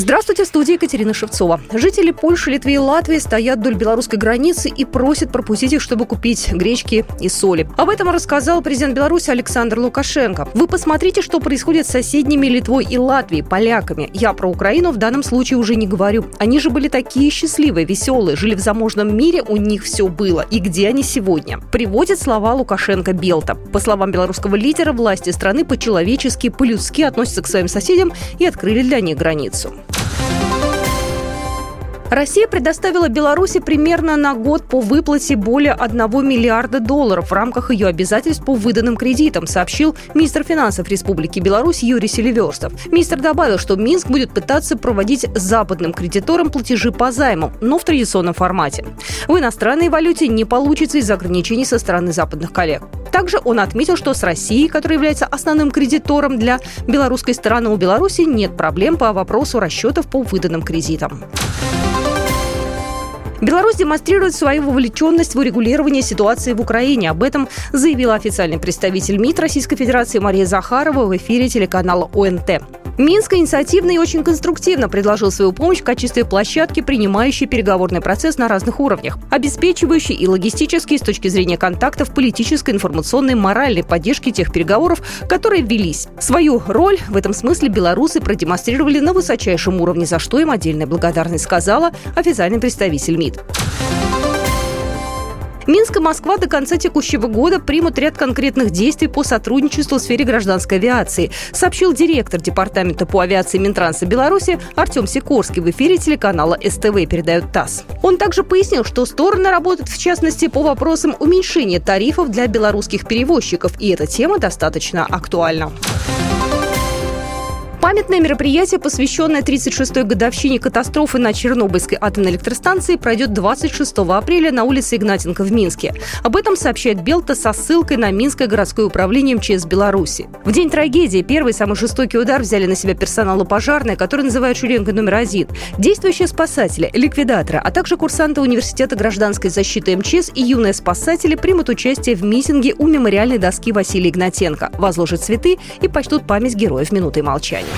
Здравствуйте, в студии Екатерина Шевцова. Жители Польши, Литвы и Латвии стоят вдоль белорусской границы и просят пропустить их, чтобы купить гречки и соли. Об этом рассказал президент Беларуси Александр Лукашенко. Вы посмотрите, что происходит с соседними Литвой и Латвией, поляками. Я про Украину в данном случае уже не говорю. Они же были такие счастливые, веселые, жили в заможном мире, у них все было. И где они сегодня? Приводит слова Лукашенко Белта. По словам белорусского лидера, власти страны по-человечески, по-людски относятся к своим соседям и открыли для них границу. Россия предоставила Беларуси примерно на год по выплате более 1 миллиарда долларов в рамках ее обязательств по выданным кредитам, сообщил министр финансов Республики Беларусь Юрий Селиверстов. Министр добавил, что Минск будет пытаться проводить западным кредиторам платежи по займу, но в традиционном формате. В иностранной валюте не получится из-за ограничений со стороны западных коллег. Также он отметил, что с Россией, которая является основным кредитором для белорусской стороны, у Беларуси нет проблем по вопросу расчетов по выданным кредитам. Беларусь демонстрирует свою вовлеченность в урегулирование ситуации в Украине. Об этом заявила официальный представитель МИД Российской Федерации Мария Захарова в эфире телеканала ОНТ. Минск инициативно и очень конструктивно предложил свою помощь в качестве площадки, принимающей переговорный процесс на разных уровнях, обеспечивающей и логистически с точки зрения контактов политической, информационной, моральной поддержки тех переговоров, которые велись. Свою роль в этом смысле белорусы продемонстрировали на высочайшем уровне, за что им отдельная благодарность, сказала официальный представитель МИД. Минск и Москва до конца текущего года примут ряд конкретных действий по сотрудничеству в сфере гражданской авиации, сообщил директор Департамента по авиации Минтранса Беларуси Артем Сикорский в эфире телеканала СТВ, передает ТАСС. Он также пояснил, что стороны работают в частности по вопросам уменьшения тарифов для белорусских перевозчиков, и эта тема достаточно актуальна. Памятное мероприятие, посвященное 36-й годовщине катастрофы на Чернобыльской атомной электростанции, пройдет 26 апреля на улице Игнатенко в Минске. Об этом сообщает Белта со ссылкой на Минское городское управление МЧС Беларуси. В день трагедии первый самый жестокий удар взяли на себя персонала пожарной, который называют шеренкой номер один, действующие спасатели, ликвидаторы, а также курсанты Университета гражданской защиты МЧС и юные спасатели примут участие в митинге у мемориальной доски Василия Игнатенко, возложат цветы и почтут память героев минутой молчания.